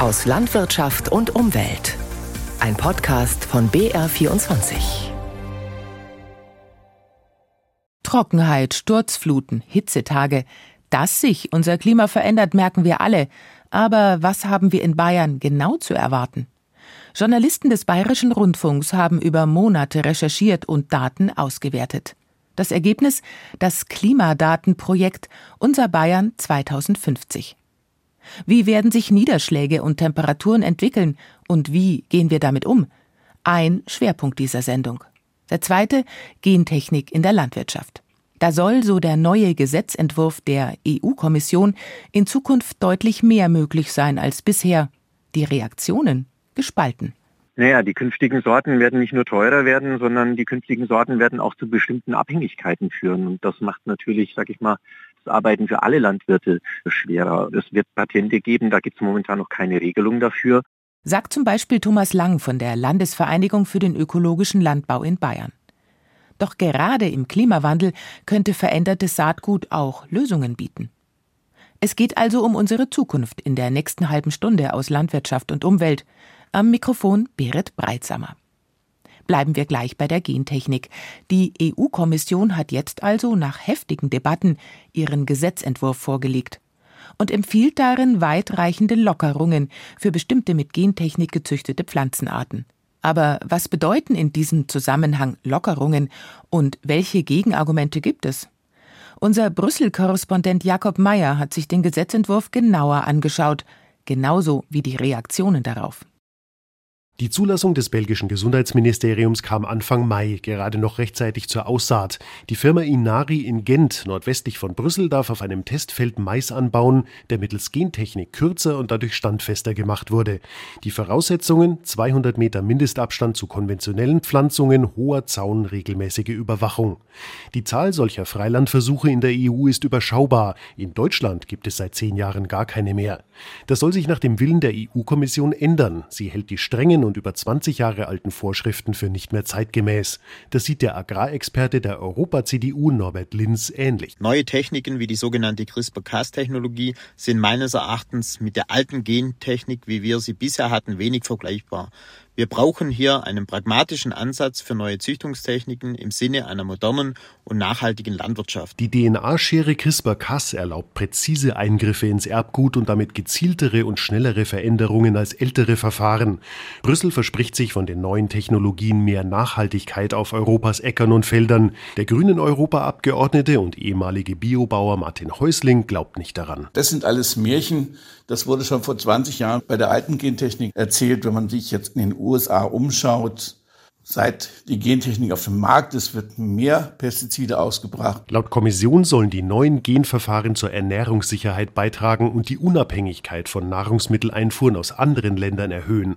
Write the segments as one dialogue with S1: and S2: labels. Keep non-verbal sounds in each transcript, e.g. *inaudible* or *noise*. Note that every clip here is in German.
S1: aus Landwirtschaft und Umwelt. Ein Podcast von BR24.
S2: Trockenheit, Sturzfluten, Hitzetage. Dass sich unser Klima verändert, merken wir alle. Aber was haben wir in Bayern genau zu erwarten? Journalisten des Bayerischen Rundfunks haben über Monate recherchiert und Daten ausgewertet. Das Ergebnis das Klimadatenprojekt Unser Bayern 2050. Wie werden sich Niederschläge und Temperaturen entwickeln und wie gehen wir damit um? Ein Schwerpunkt dieser Sendung. Der zweite Gentechnik in der Landwirtschaft. Da soll, so der neue Gesetzentwurf der EU-Kommission, in Zukunft deutlich mehr möglich sein als bisher. Die Reaktionen gespalten.
S3: Naja, die künftigen Sorten werden nicht nur teurer werden, sondern die künftigen Sorten werden auch zu bestimmten Abhängigkeiten führen. Und das macht natürlich, sag ich mal, Arbeiten für alle Landwirte schwerer. Es wird Patente geben, da gibt es momentan noch keine Regelung dafür.
S2: Sagt zum Beispiel Thomas Lang von der Landesvereinigung für den ökologischen Landbau in Bayern. Doch gerade im Klimawandel könnte verändertes Saatgut auch Lösungen bieten. Es geht also um unsere Zukunft in der nächsten halben Stunde aus Landwirtschaft und Umwelt. Am Mikrofon Berit Breitsamer. Bleiben wir gleich bei der Gentechnik. Die EU-Kommission hat jetzt also nach heftigen Debatten ihren Gesetzentwurf vorgelegt und empfiehlt darin weitreichende Lockerungen für bestimmte mit Gentechnik gezüchtete Pflanzenarten. Aber was bedeuten in diesem Zusammenhang Lockerungen und welche Gegenargumente gibt es? Unser Brüssel-Korrespondent Jakob Mayer hat sich den Gesetzentwurf genauer angeschaut, genauso wie die Reaktionen darauf.
S4: Die Zulassung des belgischen Gesundheitsministeriums kam Anfang Mai, gerade noch rechtzeitig zur Aussaat. Die Firma Inari in Gent, nordwestlich von Brüssel, darf auf einem Testfeld Mais anbauen, der mittels Gentechnik kürzer und dadurch standfester gemacht wurde. Die Voraussetzungen 200 Meter Mindestabstand zu konventionellen Pflanzungen, hoher Zaun, regelmäßige Überwachung. Die Zahl solcher Freilandversuche in der EU ist überschaubar. In Deutschland gibt es seit zehn Jahren gar keine mehr. Das soll sich nach dem Willen der EU-Kommission ändern. Sie hält die strengen und über 20 Jahre alten Vorschriften für nicht mehr zeitgemäß. Das sieht der Agrarexperte der Europa-CDU Norbert Linz ähnlich.
S5: Neue Techniken wie die sogenannte CRISPR-Cas-Technologie sind meines Erachtens mit der alten Gentechnik, wie wir sie bisher hatten, wenig vergleichbar. Wir brauchen hier einen pragmatischen Ansatz für neue Züchtungstechniken im Sinne einer modernen und nachhaltigen Landwirtschaft.
S4: Die DNA-Schere CRISPR-Cas erlaubt präzise Eingriffe ins Erbgut und damit gezieltere und schnellere Veränderungen als ältere Verfahren. Brüssel verspricht sich von den neuen Technologien mehr Nachhaltigkeit auf Europas Äckern und Feldern. Der grünen Europaabgeordnete und ehemalige Biobauer Martin Häusling glaubt nicht daran.
S6: Das sind alles Märchen. Das wurde schon vor 20 Jahren bei der alten Gentechnik erzählt. Wenn man sich jetzt in den USA umschaut, Seit die Gentechnik auf dem Markt ist, wird mehr Pestizide ausgebracht.
S4: Laut Kommission sollen die neuen Genverfahren zur Ernährungssicherheit beitragen und die Unabhängigkeit von Nahrungsmitteleinfuhren aus anderen Ländern erhöhen.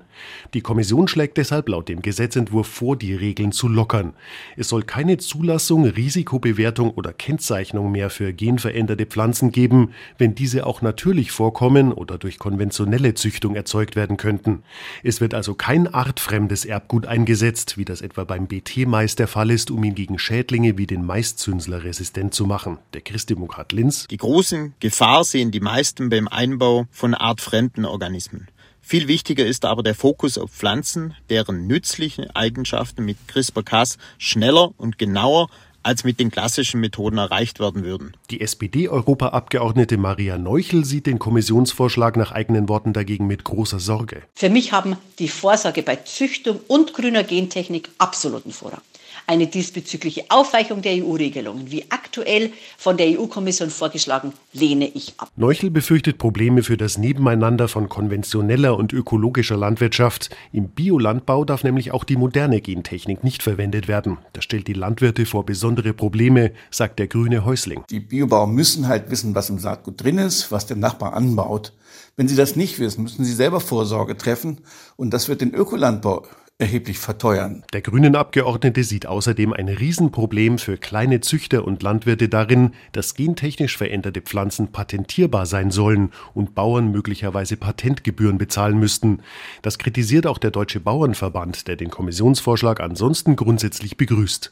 S4: Die Kommission schlägt deshalb laut dem Gesetzentwurf vor, die Regeln zu lockern. Es soll keine Zulassung, Risikobewertung oder Kennzeichnung mehr für genveränderte Pflanzen geben, wenn diese auch natürlich vorkommen oder durch konventionelle Züchtung erzeugt werden könnten. Es wird also kein artfremdes Erbgut eingesetzt, wie das etwa beim BT-Mais der Fall ist, um ihn gegen Schädlinge wie den Maiszünsler resistent zu machen. Der Christdemokrat Linz.
S5: Die große Gefahr sehen die meisten beim Einbau von artfremden Organismen. Viel wichtiger ist aber der Fokus auf Pflanzen, deren nützliche Eigenschaften mit CRISPR-Cas schneller und genauer als mit den klassischen Methoden erreicht werden würden.
S4: Die SPD-Europaabgeordnete Maria Neuchel sieht den Kommissionsvorschlag nach eigenen Worten dagegen mit großer Sorge.
S7: Für mich haben die Vorsorge bei Züchtung und grüner Gentechnik absoluten Vorrang. Eine diesbezügliche Aufweichung der EU-Regelungen, wie aktuell von der EU-Kommission vorgeschlagen, lehne ich ab.
S4: Neuchel befürchtet Probleme für das Nebeneinander von konventioneller und ökologischer Landwirtschaft. Im Biolandbau darf nämlich auch die moderne Gentechnik nicht verwendet werden. Das stellt die Landwirte vor besondere Probleme, sagt der grüne Häusling.
S6: Die Biobauer müssen halt wissen, was im Saatgut drin ist, was der Nachbar anbaut. Wenn sie das nicht wissen, müssen sie selber Vorsorge treffen und das wird den Ökolandbau erheblich verteuern.
S4: Der grünen Abgeordnete sieht außerdem ein Riesenproblem für kleine Züchter und Landwirte darin, dass gentechnisch veränderte Pflanzen patentierbar sein sollen und Bauern möglicherweise Patentgebühren bezahlen müssten. Das kritisiert auch der Deutsche Bauernverband, der den Kommissionsvorschlag ansonsten grundsätzlich begrüßt.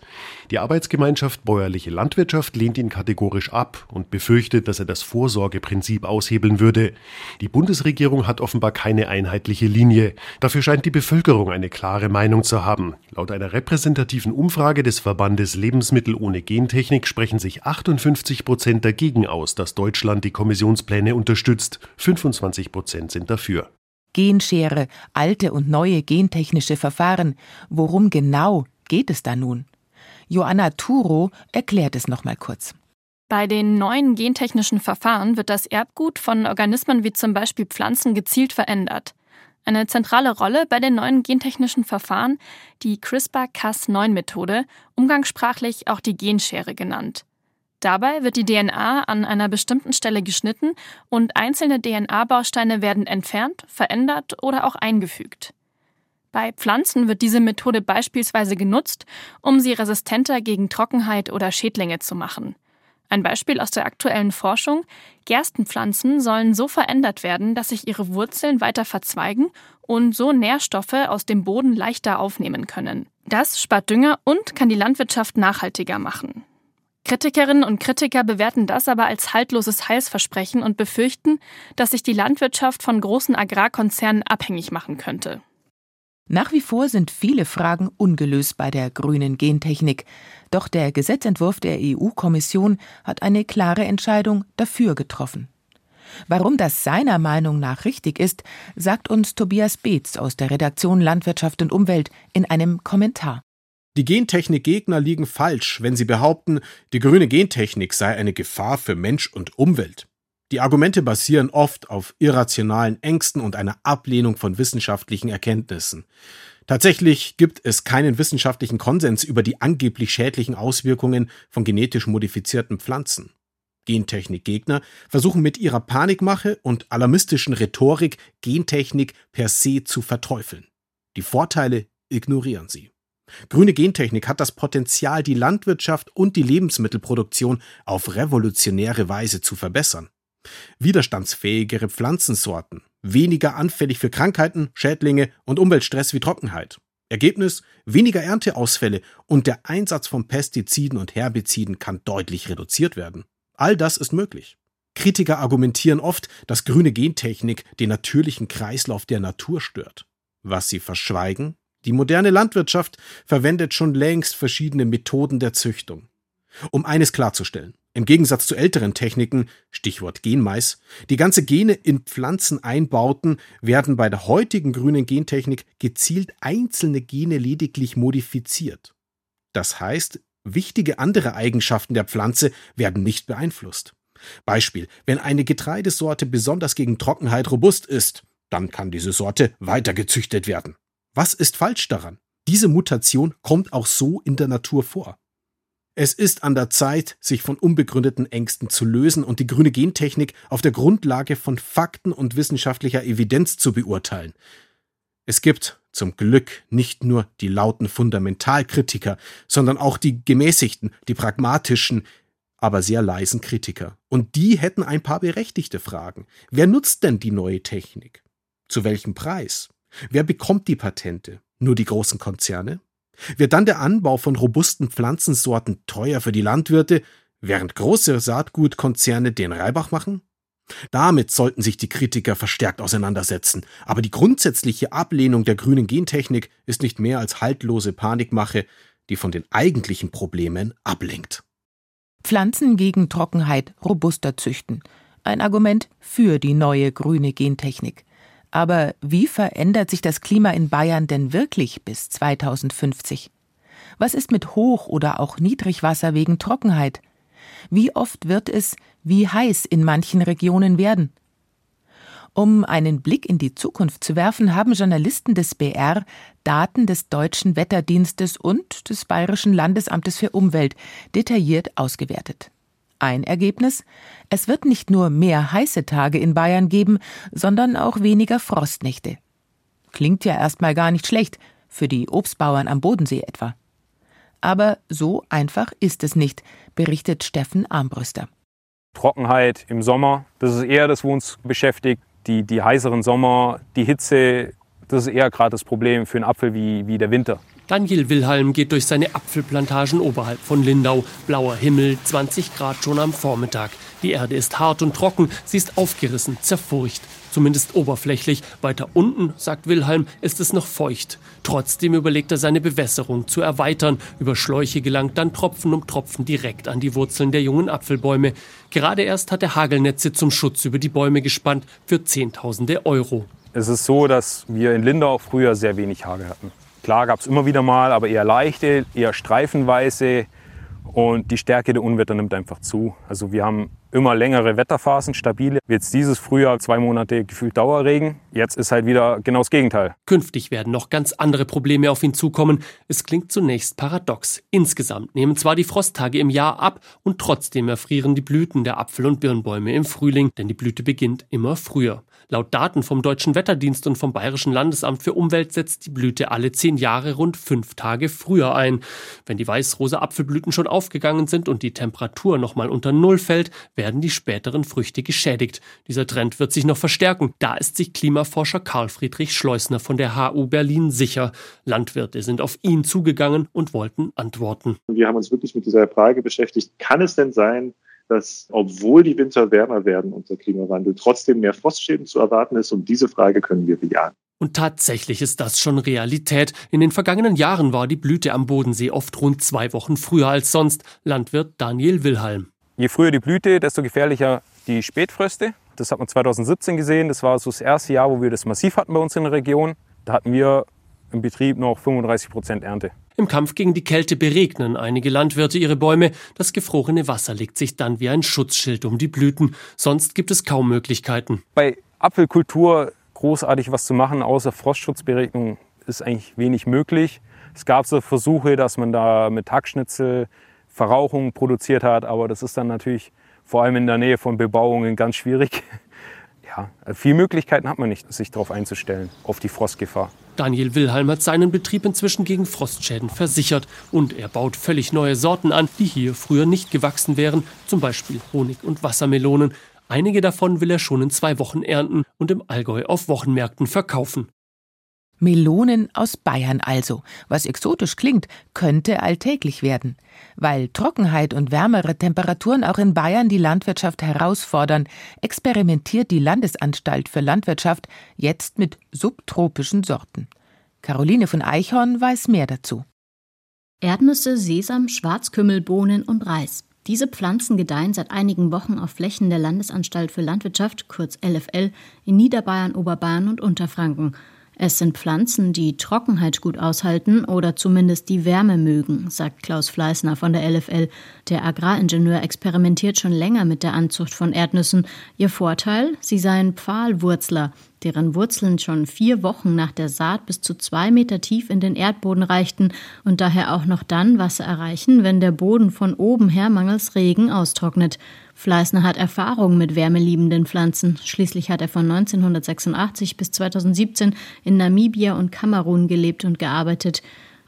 S4: Die Arbeitsgemeinschaft Bäuerliche Landwirtschaft lehnt ihn kategorisch ab und befürchtet, dass er das Vorsorgeprinzip aushebeln würde. Die Bundesregierung hat offenbar keine einheitliche Linie. Dafür scheint die Bevölkerung eine klare klare Meinung zu haben. Laut einer repräsentativen Umfrage des Verbandes Lebensmittel ohne Gentechnik sprechen sich 58 Prozent dagegen aus, dass Deutschland die Kommissionspläne unterstützt. 25 Prozent sind dafür.
S2: Genschere, alte und neue gentechnische Verfahren. Worum genau geht es da nun? Joanna Turo erklärt es nochmal kurz.
S8: Bei den neuen gentechnischen Verfahren wird das Erbgut von Organismen wie zum Beispiel Pflanzen gezielt verändert. Eine zentrale Rolle bei den neuen gentechnischen Verfahren die CRISPR-Cas9-Methode, umgangssprachlich auch die Genschere genannt. Dabei wird die DNA an einer bestimmten Stelle geschnitten und einzelne DNA-Bausteine werden entfernt, verändert oder auch eingefügt. Bei Pflanzen wird diese Methode beispielsweise genutzt, um sie resistenter gegen Trockenheit oder Schädlinge zu machen. Ein Beispiel aus der aktuellen Forschung. Gerstenpflanzen sollen so verändert werden, dass sich ihre Wurzeln weiter verzweigen und so Nährstoffe aus dem Boden leichter aufnehmen können. Das spart Dünger und kann die Landwirtschaft nachhaltiger machen. Kritikerinnen und Kritiker bewerten das aber als haltloses Heilsversprechen und befürchten, dass sich die Landwirtschaft von großen Agrarkonzernen abhängig machen könnte.
S2: Nach wie vor sind viele Fragen ungelöst bei der grünen Gentechnik. Doch der Gesetzentwurf der EU-Kommission hat eine klare Entscheidung dafür getroffen. Warum das seiner Meinung nach richtig ist, sagt uns Tobias Beetz aus der Redaktion Landwirtschaft und Umwelt in einem Kommentar.
S9: Die Gentechnik-Gegner liegen falsch, wenn sie behaupten, die grüne Gentechnik sei eine Gefahr für Mensch und Umwelt. Die Argumente basieren oft auf irrationalen Ängsten und einer Ablehnung von wissenschaftlichen Erkenntnissen. Tatsächlich gibt es keinen wissenschaftlichen Konsens über die angeblich schädlichen Auswirkungen von genetisch modifizierten Pflanzen. Gentechnik-Gegner versuchen mit ihrer Panikmache und alarmistischen Rhetorik Gentechnik per se zu verteufeln. Die Vorteile ignorieren sie. Grüne Gentechnik hat das Potenzial, die Landwirtschaft und die Lebensmittelproduktion auf revolutionäre Weise zu verbessern. Widerstandsfähigere Pflanzensorten, weniger anfällig für Krankheiten, Schädlinge und Umweltstress wie Trockenheit. Ergebnis weniger Ernteausfälle und der Einsatz von Pestiziden und Herbiziden kann deutlich reduziert werden. All das ist möglich. Kritiker argumentieren oft, dass grüne Gentechnik den natürlichen Kreislauf der Natur stört. Was sie verschweigen? Die moderne Landwirtschaft verwendet schon längst verschiedene Methoden der Züchtung. Um eines klarzustellen, im Gegensatz zu älteren Techniken, Stichwort Genmais, die ganze Gene in Pflanzen einbauten, werden bei der heutigen grünen Gentechnik gezielt einzelne Gene lediglich modifiziert. Das heißt, wichtige andere Eigenschaften der Pflanze werden nicht beeinflusst. Beispiel, wenn eine Getreidesorte besonders gegen Trockenheit robust ist, dann kann diese Sorte weiter gezüchtet werden. Was ist falsch daran? Diese Mutation kommt auch so in der Natur vor. Es ist an der Zeit, sich von unbegründeten Ängsten zu lösen und die grüne Gentechnik auf der Grundlage von Fakten und wissenschaftlicher Evidenz zu beurteilen. Es gibt zum Glück nicht nur die lauten Fundamentalkritiker, sondern auch die gemäßigten, die pragmatischen, aber sehr leisen Kritiker. Und die hätten ein paar berechtigte Fragen. Wer nutzt denn die neue Technik? Zu welchem Preis? Wer bekommt die Patente? Nur die großen Konzerne? Wird dann der Anbau von robusten Pflanzensorten teuer für die Landwirte, während große Saatgutkonzerne den Reibach machen? Damit sollten sich die Kritiker verstärkt auseinandersetzen, aber die grundsätzliche Ablehnung der grünen Gentechnik ist nicht mehr als haltlose Panikmache, die von den eigentlichen Problemen ablenkt.
S2: Pflanzen gegen Trockenheit robuster züchten. Ein Argument für die neue grüne Gentechnik. Aber wie verändert sich das Klima in Bayern denn wirklich bis 2050? Was ist mit Hoch- oder auch Niedrigwasser wegen Trockenheit? Wie oft wird es wie heiß in manchen Regionen werden? Um einen Blick in die Zukunft zu werfen, haben Journalisten des BR Daten des Deutschen Wetterdienstes und des Bayerischen Landesamtes für Umwelt detailliert ausgewertet. Ein Ergebnis? Es wird nicht nur mehr heiße Tage in Bayern geben, sondern auch weniger Frostnächte. Klingt ja erstmal gar nicht schlecht, für die Obstbauern am Bodensee etwa. Aber so einfach ist es nicht, berichtet Steffen Armbrüster.
S10: Trockenheit im Sommer, das ist eher das, was uns beschäftigt. Die, die heißeren Sommer, die Hitze, das ist eher gerade das Problem für einen Apfel wie, wie der Winter.
S11: Daniel Wilhelm geht durch seine Apfelplantagen oberhalb von Lindau. Blauer Himmel, 20 Grad schon am Vormittag. Die Erde ist hart und trocken, sie ist aufgerissen, zerfurcht. Zumindest oberflächlich. Weiter unten, sagt Wilhelm, ist es noch feucht. Trotzdem überlegt er seine Bewässerung zu erweitern. Über Schläuche gelangt dann Tropfen um Tropfen direkt an die Wurzeln der jungen Apfelbäume. Gerade erst hat er Hagelnetze zum Schutz über die Bäume gespannt für Zehntausende Euro.
S10: Es ist so, dass wir in Lindau früher sehr wenig Hagel hatten. Klar gab es immer wieder mal, aber eher leichte, eher streifenweise. Und die Stärke der Unwetter nimmt einfach zu. Also wir haben immer längere Wetterphasen, stabile. Jetzt dieses Frühjahr zwei Monate gefühlt Dauerregen. Jetzt ist halt wieder genau das Gegenteil.
S11: Künftig werden noch ganz andere Probleme auf ihn zukommen. Es klingt zunächst paradox. Insgesamt nehmen zwar die Frosttage im Jahr ab und trotzdem erfrieren die Blüten der Apfel- und Birnbäume im Frühling, denn die Blüte beginnt immer früher. Laut Daten vom Deutschen Wetterdienst und vom Bayerischen Landesamt für Umwelt setzt die Blüte alle zehn Jahre rund fünf Tage früher ein. Wenn die weiß-rosa Apfelblüten schon aufgegangen sind und die Temperatur nochmal unter Null fällt, werden die späteren Früchte geschädigt. Dieser Trend wird sich noch verstärken. Da ist sich Klimaforscher Karl Friedrich Schleusner von der HU Berlin sicher. Landwirte sind auf ihn zugegangen und wollten Antworten.
S12: Wir haben uns wirklich mit dieser Frage beschäftigt. Kann es denn sein, dass obwohl die Winter wärmer werden unter Klimawandel, trotzdem mehr Frostschäden zu erwarten ist. Und diese Frage können wir bejahen.
S11: Und tatsächlich ist das schon Realität. In den vergangenen Jahren war die Blüte am Bodensee oft rund zwei Wochen früher als sonst. Landwirt Daniel Wilhelm.
S10: Je früher die Blüte, desto gefährlicher die Spätfröste. Das hat man 2017 gesehen. Das war so das erste Jahr, wo wir das massiv hatten bei uns in der Region. Da hatten wir im Betrieb noch 35 Prozent Ernte.
S11: Im Kampf gegen die Kälte beregnen einige Landwirte ihre Bäume. Das gefrorene Wasser legt sich dann wie ein Schutzschild um die Blüten. Sonst gibt es kaum Möglichkeiten.
S10: Bei Apfelkultur großartig was zu machen, außer Frostschutzberegnung, ist eigentlich wenig möglich. Es gab so Versuche, dass man da mit Hackschnitzel Verrauchung produziert hat, aber das ist dann natürlich vor allem in der Nähe von Bebauungen ganz schwierig. *laughs* Ja, viele Möglichkeiten hat man nicht, sich darauf einzustellen, auf die Frostgefahr.
S11: Daniel Wilhelm hat seinen Betrieb inzwischen gegen Frostschäden versichert und er baut völlig neue Sorten an, die hier früher nicht gewachsen wären, zum Beispiel Honig- und Wassermelonen. Einige davon will er schon in zwei Wochen ernten und im Allgäu auf Wochenmärkten verkaufen.
S2: Melonen aus Bayern also. Was exotisch klingt, könnte alltäglich werden. Weil Trockenheit und wärmere Temperaturen auch in Bayern die Landwirtschaft herausfordern, experimentiert die Landesanstalt für Landwirtschaft jetzt mit subtropischen Sorten. Caroline von Eichhorn weiß mehr dazu.
S13: Erdnüsse, Sesam, Schwarzkümmelbohnen und Reis. Diese Pflanzen gedeihen seit einigen Wochen auf Flächen der Landesanstalt für Landwirtschaft, kurz LFL, in Niederbayern, Oberbayern und Unterfranken. Es sind Pflanzen, die Trockenheit gut aushalten oder zumindest die Wärme mögen, sagt Klaus Fleißner von der LFL. Der Agraringenieur experimentiert schon länger mit der Anzucht von Erdnüssen. Ihr Vorteil? Sie seien Pfahlwurzler, deren Wurzeln schon vier Wochen nach der Saat bis zu zwei Meter tief in den Erdboden reichten und daher auch noch dann Wasser erreichen, wenn der Boden von oben her mangels Regen austrocknet. Fleißner hat Erfahrung mit wärmeliebenden Pflanzen. Schließlich hat er von 1986 bis 2017 in Namibia und Kamerun gelebt und gearbeitet.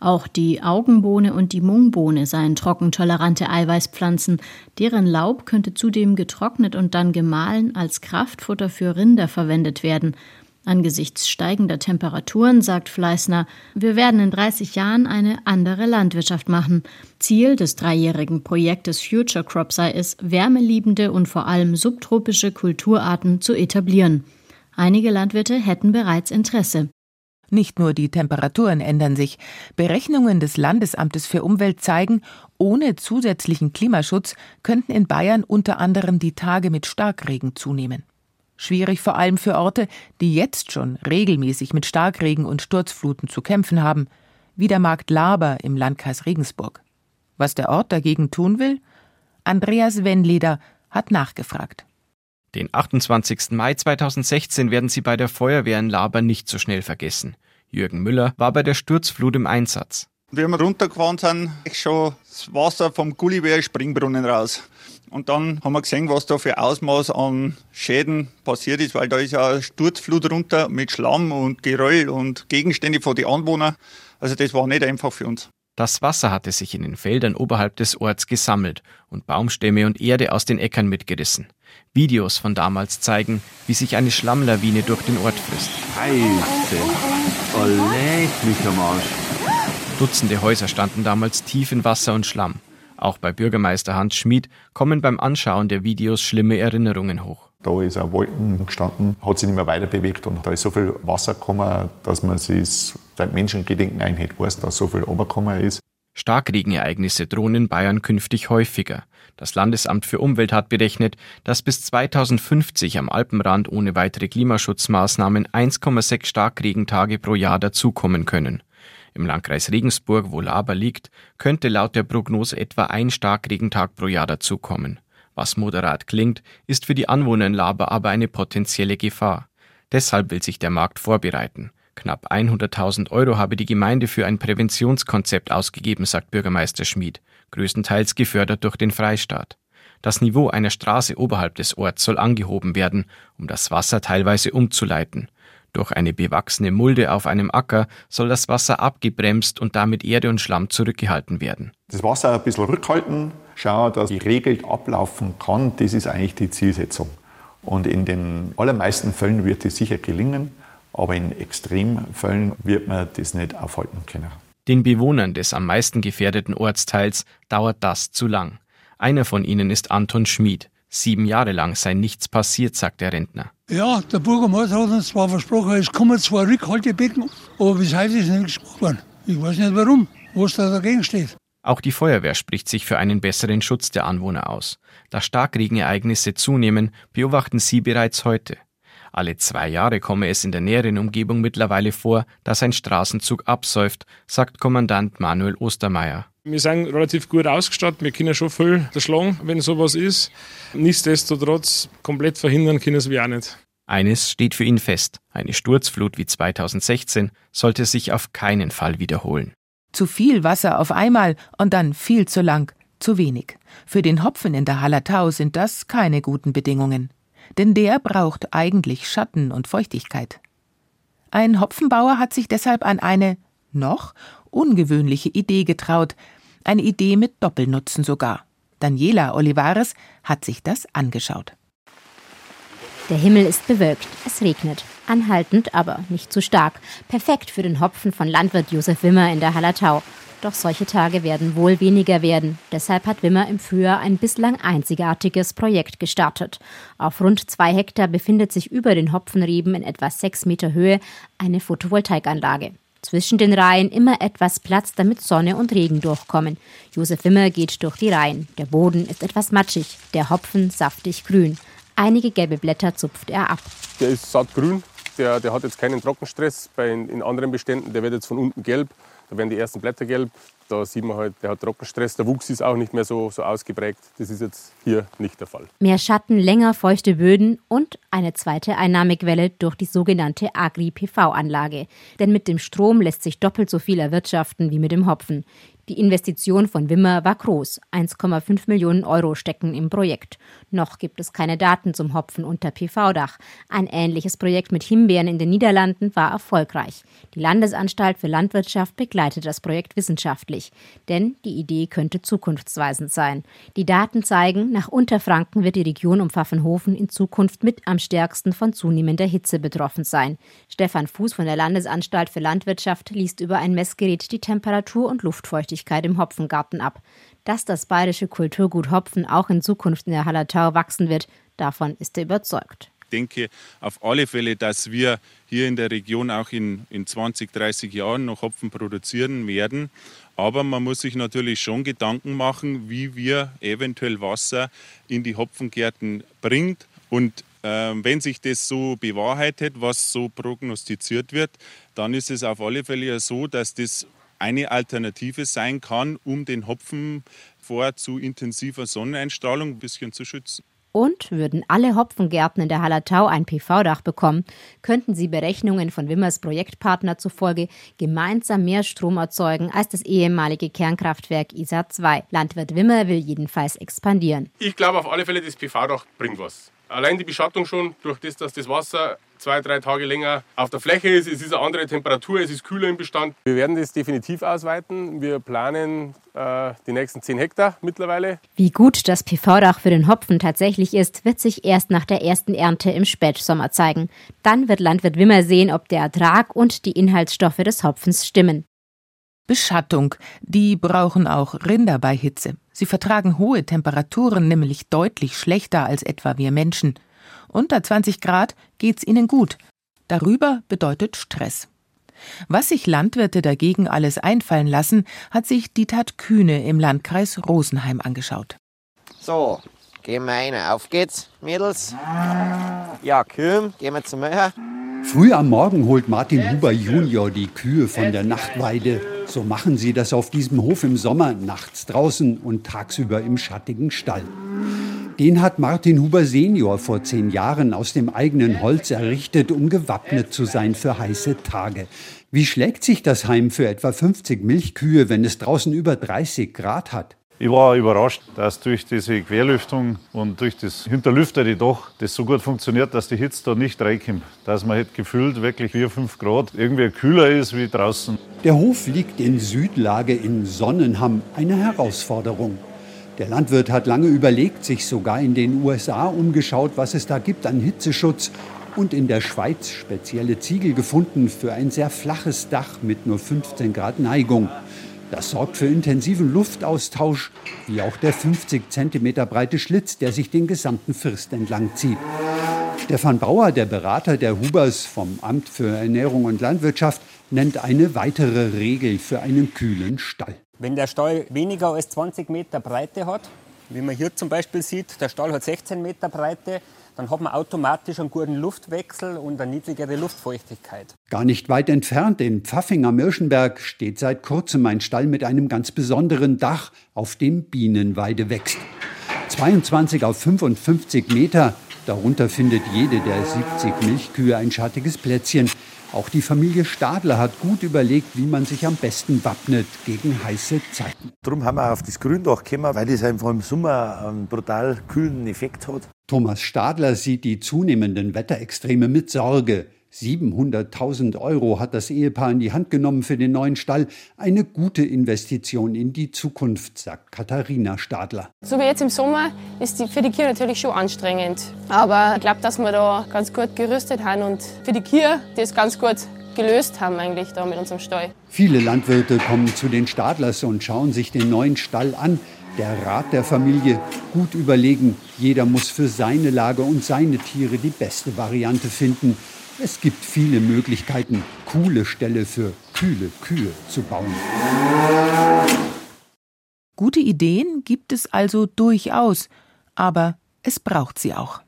S13: Auch die Augenbohne und die Mungbohne seien trockentolerante Eiweißpflanzen. Deren Laub könnte zudem getrocknet und dann gemahlen als Kraftfutter für Rinder verwendet werden. Angesichts steigender Temperaturen, sagt Fleißner, wir werden in 30 Jahren eine andere Landwirtschaft machen. Ziel des dreijährigen Projektes Future Crop sei es, wärmeliebende und vor allem subtropische Kulturarten zu etablieren. Einige Landwirte hätten bereits Interesse.
S2: Nicht nur die Temperaturen ändern sich. Berechnungen des Landesamtes für Umwelt zeigen, ohne zusätzlichen Klimaschutz könnten in Bayern unter anderem die Tage mit Starkregen zunehmen. Schwierig vor allem für Orte, die jetzt schon regelmäßig mit Starkregen und Sturzfluten zu kämpfen haben, wie der Markt Laber im Landkreis Regensburg. Was der Ort dagegen tun will? Andreas Wenleder hat nachgefragt.
S14: Den 28. Mai 2016 werden Sie bei der Feuerwehr in Laber nicht so schnell vergessen. Jürgen Müller war bei der Sturzflut im Einsatz.
S15: Wie wir runtergefahren sind, schon das Wasser vom Gulliwehr Springbrunnen raus. Und dann haben wir gesehen, was da für Ausmaß an Schäden passiert ist, weil da ist ja Sturzflut runter mit Schlamm und Geröll und Gegenstände von den Anwohnern. Also das war nicht einfach für uns.
S14: Das Wasser hatte sich in den Feldern oberhalb des Orts gesammelt und Baumstämme und Erde aus den Äckern mitgerissen. Videos von damals zeigen, wie sich eine Schlammlawine durch den Ort frisst.
S16: Scheiße, oh, mich am Arsch.
S14: Dutzende Häuser standen damals tief in Wasser und Schlamm. Auch bei Bürgermeister Hans Schmid kommen beim Anschauen der Videos schlimme Erinnerungen hoch.
S17: Da ist ein Wolken gestanden, hat sich nicht mehr weiter bewegt und da ist so viel Wasser gekommen, dass man sich seit Menschengedenken eigentlich weiß, dass so viel runtergekommen ist.
S14: Starkregenereignisse drohen in Bayern künftig häufiger. Das Landesamt für Umwelt hat berechnet, dass bis 2050 am Alpenrand ohne weitere Klimaschutzmaßnahmen 1,6 Starkregentage pro Jahr dazukommen können. Im Landkreis Regensburg, wo Laber liegt, könnte laut der Prognose etwa ein Starkregentag pro Jahr dazukommen. Was moderat klingt, ist für die Anwohner in Laber aber eine potenzielle Gefahr. Deshalb will sich der Markt vorbereiten. Knapp 100.000 Euro habe die Gemeinde für ein Präventionskonzept ausgegeben, sagt Bürgermeister Schmid, größtenteils gefördert durch den Freistaat. Das Niveau einer Straße oberhalb des Orts soll angehoben werden, um das Wasser teilweise umzuleiten. Durch eine bewachsene Mulde auf einem Acker soll das Wasser abgebremst und damit Erde und Schlamm zurückgehalten werden.
S17: Das Wasser ein bisschen rückhalten, schauen, dass geregelt ablaufen kann, das ist eigentlich die Zielsetzung. Und in den allermeisten Fällen wird es sicher gelingen, aber in Extremfällen wird man das nicht aufhalten können.
S14: Den Bewohnern des am meisten gefährdeten Ortsteils dauert das zu lang. Einer von ihnen ist Anton Schmid. Sieben Jahre lang sei nichts passiert, sagt der Rentner.
S18: Ja, der Bürgermeister hat uns zwar versprochen, es kommen zwar Rückhaltebecken, aber bis heute ist nichts gemacht worden. Ich weiß nicht warum, was da dagegen steht.
S14: Auch die Feuerwehr spricht sich für einen besseren Schutz der Anwohner aus. Da Starkregenereignisse zunehmen, beobachten sie bereits heute. Alle zwei Jahre komme es in der näheren Umgebung mittlerweile vor, dass ein Straßenzug absäuft, sagt Kommandant Manuel Ostermeier.
S19: Wir sind relativ gut ausgestattet, wir können schon viel erschlagen, wenn sowas ist. Nichtsdestotrotz, komplett verhindern können wir auch nicht.
S14: Eines steht für ihn fest, eine Sturzflut wie 2016 sollte sich auf keinen Fall wiederholen.
S2: Zu viel Wasser auf einmal und dann viel zu lang, zu wenig. Für den Hopfen in der Hallertau sind das keine guten Bedingungen. Denn der braucht eigentlich Schatten und Feuchtigkeit. Ein Hopfenbauer hat sich deshalb an eine noch ungewöhnliche Idee getraut, eine Idee mit Doppelnutzen sogar. Daniela Olivares hat sich das angeschaut.
S20: Der Himmel ist bewölkt, es regnet. Anhaltend, aber nicht zu stark. Perfekt für den Hopfen von Landwirt Josef Wimmer in der Hallertau. Doch solche Tage werden wohl weniger werden. Deshalb hat Wimmer im Frühjahr ein bislang einzigartiges Projekt gestartet. Auf rund zwei Hektar befindet sich über den Hopfenreben in etwa sechs Meter Höhe eine Photovoltaikanlage. Zwischen den Reihen immer etwas Platz, damit Sonne und Regen durchkommen. Josef Wimmer geht durch die Reihen. Der Boden ist etwas matschig, der Hopfen saftig grün. Einige gelbe Blätter zupft er ab.
S10: Der ist sattgrün, der, der hat jetzt keinen Trockenstress. Bei, in anderen Beständen, der wird jetzt von unten gelb. Da werden die ersten Blätter gelb. Da sieht man halt, der hat Trockenstress. Der Wuchs ist auch nicht mehr so, so ausgeprägt. Das ist jetzt hier nicht der Fall.
S20: Mehr Schatten, länger feuchte Böden und eine zweite Einnahmequelle durch die sogenannte Agri-PV-Anlage. Denn mit dem Strom lässt sich doppelt so viel erwirtschaften wie mit dem Hopfen. Die Investition von Wimmer war groß. 1,5 Millionen Euro stecken im Projekt. Noch gibt es keine Daten zum Hopfen unter PV-Dach. Ein ähnliches Projekt mit Himbeeren in den Niederlanden war erfolgreich. Die Landesanstalt für Landwirtschaft begleitet das Projekt wissenschaftlich. Denn die Idee könnte zukunftsweisend sein. Die Daten zeigen, nach Unterfranken wird die Region um Pfaffenhofen in Zukunft mit am stärksten von zunehmender Hitze betroffen sein. Stefan Fuß von der Landesanstalt für Landwirtschaft liest über ein Messgerät die Temperatur und Luftfeuchtigkeit im Hopfengarten ab. Dass das bayerische Kulturgut Hopfen auch in Zukunft in der Hallertau wachsen wird, davon ist er überzeugt.
S21: Ich denke auf alle Fälle, dass wir hier in der Region auch in, in 20, 30 Jahren noch Hopfen produzieren werden. Aber man muss sich natürlich schon Gedanken machen, wie wir eventuell Wasser in die Hopfengärten bringt. Und äh, wenn sich das so bewahrheitet, was so prognostiziert wird, dann ist es auf alle Fälle so, dass das eine Alternative sein kann, um den Hopfen vor zu intensiver Sonneneinstrahlung ein bisschen zu schützen.
S20: Und würden alle Hopfengärten in der Hallertau ein PV-Dach bekommen, könnten sie Berechnungen von Wimmers Projektpartner zufolge gemeinsam mehr Strom erzeugen als das ehemalige Kernkraftwerk ISA 2. Landwirt Wimmer will jedenfalls expandieren.
S22: Ich glaube auf alle Fälle, das PV-Dach bringt was. Allein die Beschattung schon, durch das, dass das Wasser zwei, drei Tage länger auf der Fläche ist. Es ist eine andere Temperatur, es ist kühler im Bestand. Wir werden das definitiv ausweiten. Wir planen äh, die nächsten 10 Hektar mittlerweile.
S20: Wie gut das PV-Dach für den Hopfen tatsächlich ist, wird sich erst nach der ersten Ernte im Spätsommer zeigen. Dann wird Landwirt Wimmer sehen, ob der Ertrag und die Inhaltsstoffe des Hopfens stimmen.
S2: Beschattung. Die brauchen auch Rinder bei Hitze. Sie vertragen hohe Temperaturen nämlich deutlich schlechter als etwa wir Menschen. Unter 20 Grad geht's ihnen gut. Darüber bedeutet Stress. Was sich Landwirte dagegen alles einfallen lassen, hat sich Dietat Kühne im Landkreis Rosenheim angeschaut.
S23: So, gehen wir rein. Auf geht's, Mädels. Ja, Kühen, gehen wir zum Möher.
S24: Früh am Morgen holt Martin Huber Junior die Kühe von der Nachtweide. So machen sie das auf diesem Hof im Sommer, nachts draußen und tagsüber im schattigen Stall. Den hat Martin Huber Senior vor zehn Jahren aus dem eigenen Holz errichtet, um gewappnet zu sein für heiße Tage. Wie schlägt sich das Heim für etwa 50 Milchkühe, wenn es draußen über 30 Grad hat?
S25: Ich war überrascht, dass durch diese Querlüftung und durch das hinterlüftete Dach das so gut funktioniert, dass die Hitze da nicht reinkommt. Dass man halt gefühlt wirklich 4, 5 Grad irgendwie kühler ist wie draußen.
S24: Der Hof liegt in Südlage in Sonnenham, eine Herausforderung. Der Landwirt hat lange überlegt, sich sogar in den USA umgeschaut, was es da gibt an Hitzeschutz und in der Schweiz spezielle Ziegel gefunden für ein sehr flaches Dach mit nur 15 Grad Neigung. Das sorgt für intensiven Luftaustausch, wie auch der 50 cm breite Schlitz, der sich den gesamten First entlang zieht. Stefan Bauer, der Berater der Hubers vom Amt für Ernährung und Landwirtschaft, nennt eine weitere Regel für einen kühlen Stall.
S26: Wenn der Stall weniger als 20 Meter Breite hat, wie man hier zum Beispiel sieht, der Stall hat 16 Meter Breite, dann hat man automatisch einen guten Luftwechsel und eine niedrigere Luftfeuchtigkeit.
S24: Gar nicht weit entfernt, in Pfaffing am Irschenberg, steht seit kurzem ein Stall mit einem ganz besonderen Dach, auf dem Bienenweide wächst. 22 auf 55 Meter, darunter findet jede der 70 Milchkühe ein schattiges Plätzchen. Auch die Familie Stadler hat gut überlegt, wie man sich am besten wappnet gegen heiße Zeiten.
S27: Darum haben wir auf das Gründach gekommen, weil das einfach im Sommer einen brutal kühlen Effekt hat.
S24: Thomas Stadler sieht die zunehmenden Wetterextreme mit Sorge. 700.000 Euro hat das Ehepaar in die Hand genommen für den neuen Stall. Eine gute Investition in die Zukunft, sagt Katharina Stadler.
S28: So wie jetzt im Sommer ist die für die Kühe natürlich schon anstrengend. Aber ich glaube, dass wir da ganz gut gerüstet haben und für die Kühe das ganz gut gelöst haben eigentlich da mit unserem Stall.
S24: Viele Landwirte kommen zu den Stadlers und schauen sich den neuen Stall an. Der Rat der Familie gut überlegen, jeder muss für seine Lage und seine Tiere die beste Variante finden. Es gibt viele Möglichkeiten, coole Ställe für kühle Kühe zu bauen.
S2: Gute Ideen gibt es also durchaus, aber es braucht sie auch.